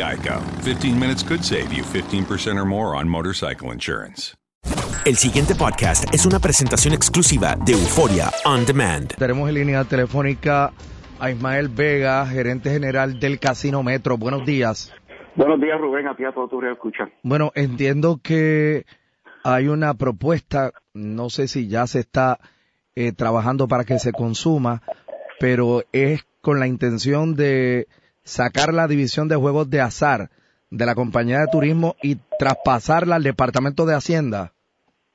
Geico. 15 minutes could save you 15% or more on motorcycle insurance. El siguiente podcast es una presentación exclusiva de Euforia On Demand. Tenemos en línea telefónica a Ismael Vega, gerente general del Casino Metro. Buenos días. Buenos días, Rubén, a ti a todo tu escucha. Bueno, entiendo que hay una propuesta, no sé si ya se está eh, trabajando para que se consuma, pero es con la intención de sacar la división de juegos de azar de la compañía de turismo y traspasarla al Departamento de Hacienda.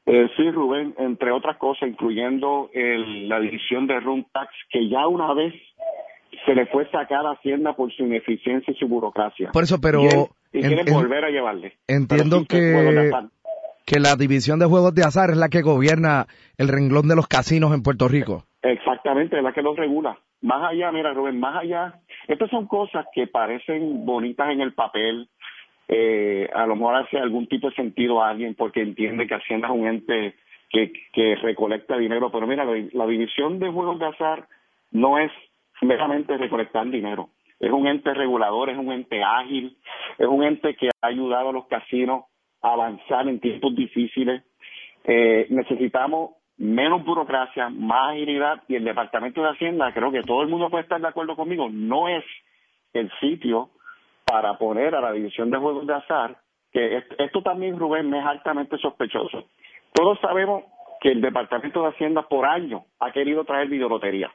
Eh, sí, Rubén, entre otras cosas, incluyendo el- la división de Room Tax, que ya una vez se le fue sacada a Hacienda por su ineficiencia y su burocracia. Por eso, pero Y, él- y en- quieren en- volver a llevarle. Entiendo sí, que, que la división de juegos de azar es la que gobierna el renglón de los casinos en Puerto Rico. Exactamente, es la que los regula. Más allá, mira, Rubén, más allá, estas son cosas que parecen bonitas en el papel, eh, a lo mejor hace algún tipo de sentido a alguien porque entiende que Hacienda es un ente que, que recolecta dinero, pero mira, la, la división de juegos de azar no es meramente recolectar dinero, es un ente regulador, es un ente ágil, es un ente que ha ayudado a los casinos a avanzar en tiempos difíciles. Eh, necesitamos menos burocracia, más agilidad y el Departamento de Hacienda, creo que todo el mundo puede estar de acuerdo conmigo, no es el sitio para poner a la división de juegos de azar, que es- esto también, Rubén, es altamente sospechoso. Todos sabemos que el Departamento de Hacienda por años ha querido traer videolotería.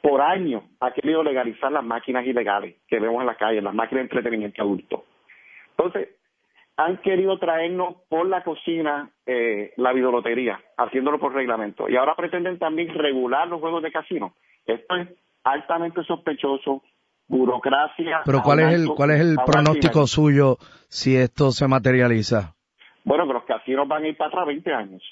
Por años ha querido legalizar las máquinas ilegales que vemos en la calle, las máquinas de entretenimiento adulto. Entonces, han querido traernos por la cocina eh, la videolotería, haciéndolo por reglamento. Y ahora pretenden también regular los juegos de casino. Esto es altamente sospechoso, burocracia. Pero ¿cuál es el, cuál es el pronóstico suyo si esto se materializa? Bueno, que los casinos van a ir para atrás 20 años.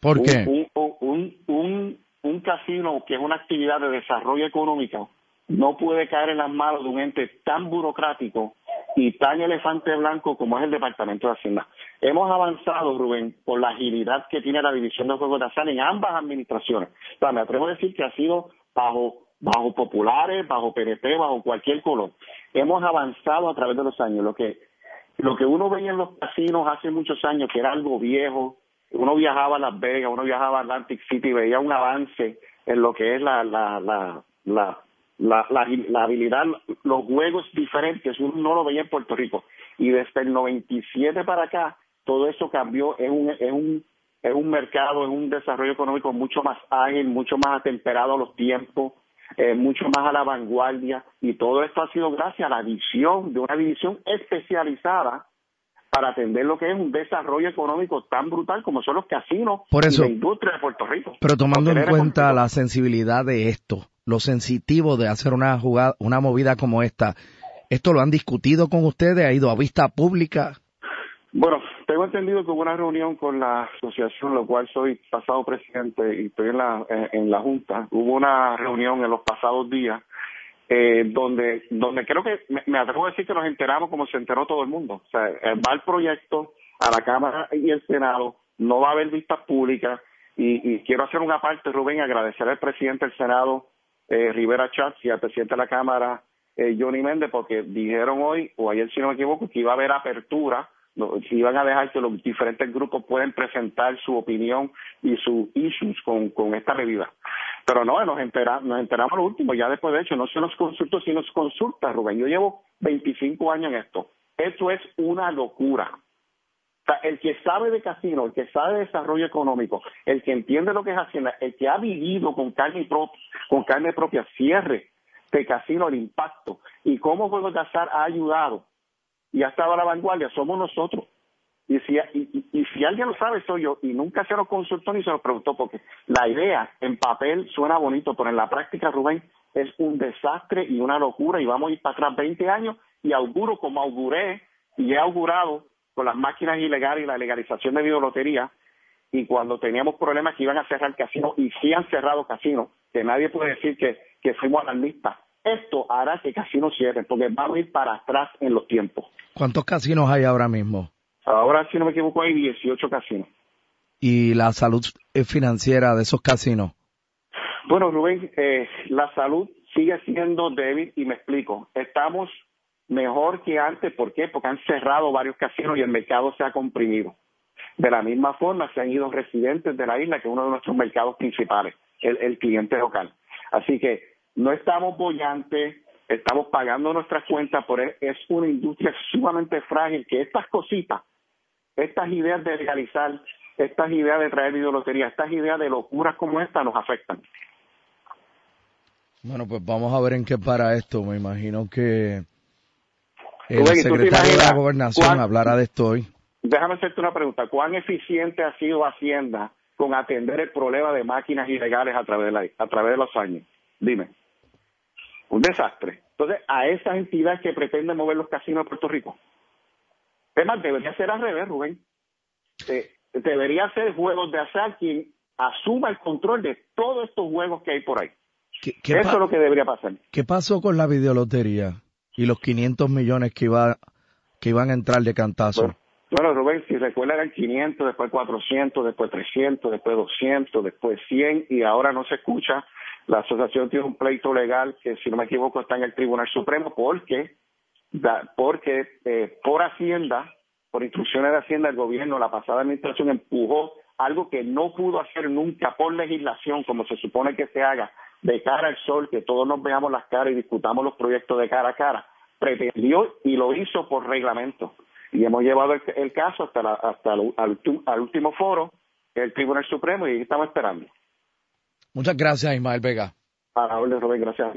¿Por Un- qué? Un, un, un, un casino que es una actividad de desarrollo económico no puede caer en las manos de un ente tan burocrático y tan elefante blanco como es el Departamento de Hacienda. Hemos avanzado, Rubén, por la agilidad que tiene la División de Juegos de Azar en ambas administraciones. O me atrevo a decir que ha sido bajo bajo populares, bajo PNP, bajo cualquier color. Hemos avanzado a través de los años. Lo que lo que uno veía en los casinos hace muchos años, que era algo viejo, uno viajaba a Las Vegas, uno viajaba a Atlantic City veía un avance en lo que es la, la, la, la, la, la, la habilidad, los juegos diferentes, uno no lo veía en Puerto Rico. Y desde el 97 para acá, todo eso cambió, es un, es un, es un mercado, es un desarrollo económico mucho más ágil, mucho más atemperado a los tiempos, eh, mucho más a la vanguardia, y todo esto ha sido gracias a la visión de una división especializada para atender lo que es un desarrollo económico tan brutal como son los casinos Por eso, y la industria de Puerto Rico. Pero tomando en cuenta la sensibilidad de esto, lo sensitivo de hacer una jugada, una movida como esta, ¿esto lo han discutido con ustedes? ¿Ha ido a vista pública? Bueno, tengo entendido que hubo una reunión con la asociación, lo cual soy pasado presidente y estoy en la, en, la Junta. Hubo una reunión en los pasados días eh, donde donde creo que me, atrevo a decir que nos enteramos como se enteró todo el mundo. O sea, eh, va el proyecto a la Cámara y el Senado, no va a haber vistas públicas y quiero hacer una parte, Rubén, agradecer al presidente del Senado, eh, Rivera Chats, y al presidente de la Cámara, eh, Johnny Méndez, porque dijeron hoy, o ayer si no me equivoco, que iba a haber apertura, no, si iban a dejar que los diferentes grupos pueden presentar su opinión y sus issues con, con esta medida. Pero no, nos, entera, nos enteramos lo último, ya después de hecho, no se nos consultó, sino nos consulta, Rubén. Yo llevo 25 años en esto. Esto es una locura. El que sabe de casino, el que sabe de desarrollo económico, el que entiende lo que es Hacienda, el que ha vivido con carne, propia, cierre de casino, el impacto y cómo Juegos de Azar ha ayudado y ha estado a la vanguardia, somos nosotros. Y si, y si alguien lo sabe, soy yo. Y nunca se lo consultó ni se lo preguntó, porque la idea en papel suena bonito, pero en la práctica, Rubén, es un desastre y una locura. Y vamos a ir para atrás 20 años y auguro, como auguré y he augurado con las máquinas ilegales y la legalización de videolotería, y cuando teníamos problemas que iban a cerrar casinos, y sí han cerrado casinos, que nadie puede decir que, que fuimos alarmistas. Esto hará que casinos cierren, porque vamos a ir para atrás en los tiempos. ¿Cuántos casinos hay ahora mismo? Ahora, si no me equivoco, hay 18 casinos. ¿Y la salud financiera de esos casinos? Bueno, Rubén, eh, la salud sigue siendo débil y me explico. Estamos mejor que antes. ¿Por qué? Porque han cerrado varios casinos y el mercado se ha comprimido. De la misma forma, se han ido residentes de la isla, que es uno de nuestros mercados principales, el, cliente local. Así que no estamos bollantes, estamos pagando nuestras cuentas, pero es una industria sumamente frágil que estas cositas, estas ideas de legalizar, estas ideas de traer videolotería, estas ideas de locuras como esta nos afectan. Bueno, pues vamos a ver en qué para esto. Me imagino que el Rubén, ¿y tú te secretario de la gobernación cuán- hablará de esto hoy. Déjame hacerte una pregunta. ¿Cuán eficiente ha sido Hacienda con atender el problema de máquinas ilegales a través de, la- a través de los años? Dime. Un desastre. Entonces, a esas entidades que pretenden mover los casinos de Puerto Rico. Es más, debería ser al revés, Rubén. Eh, debería ser Juegos de Azar quien asuma el control de todos estos juegos que hay por ahí. ¿Qué, qué Eso es lo que debería pasar. ¿Qué pasó con la videolotería y los 500 millones que, iba, que iban a entrar de cantazo? Bueno, Rubén, si recuerda eran 500, después 400, después 300, después 200, después 100 y ahora no se escucha. La asociación tiene un pleito legal que, si no me equivoco, está en el Tribunal Supremo porque, porque eh, por Hacienda, por instrucciones de Hacienda, el gobierno, la pasada administración empujó algo que no pudo hacer nunca por legislación, como se supone que se haga, de cara al sol, que todos nos veamos las caras y discutamos los proyectos de cara a cara. Pretendió y lo hizo por reglamento y hemos llevado el, el caso hasta, la, hasta el, al, al último foro, el Tribunal Supremo, y estamos esperando. Muchas gracias, Ismael Vega. A la orden, Rubén, gracias.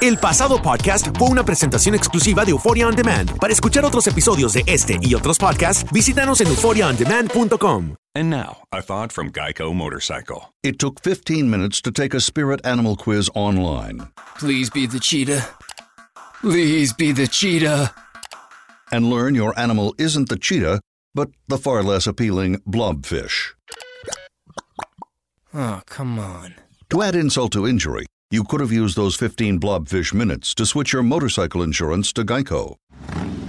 El pasado podcast fue una presentación exclusiva de Euphoria On Demand. Para escuchar otros episodios de este y otros podcasts, visítanos en euphoriaondemand.com. And now, a thought from Geico Motorcycle. It took 15 minutes to take a spirit animal quiz online Please be the cheetah. Please be the cheetah. and learn your animal isn't the cheetah, but the far less appealing blobfish. Oh, come on. To add insult to injury, you could have used those 15 blobfish minutes to switch your motorcycle insurance to Geico.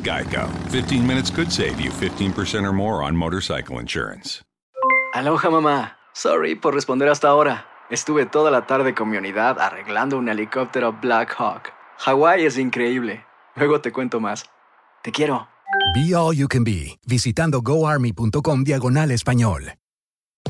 Geico. 15 minutes could save you 15% or more on motorcycle insurance. Aloha mamá. Sorry por responder hasta ahora. Estuve toda la tarde con mi unidad arreglando un helicóptero Black Hawk. Hawái es increíble. Luego te cuento más. Te quiero. Be All You Can Be, visitando goarmy.com diagonal español.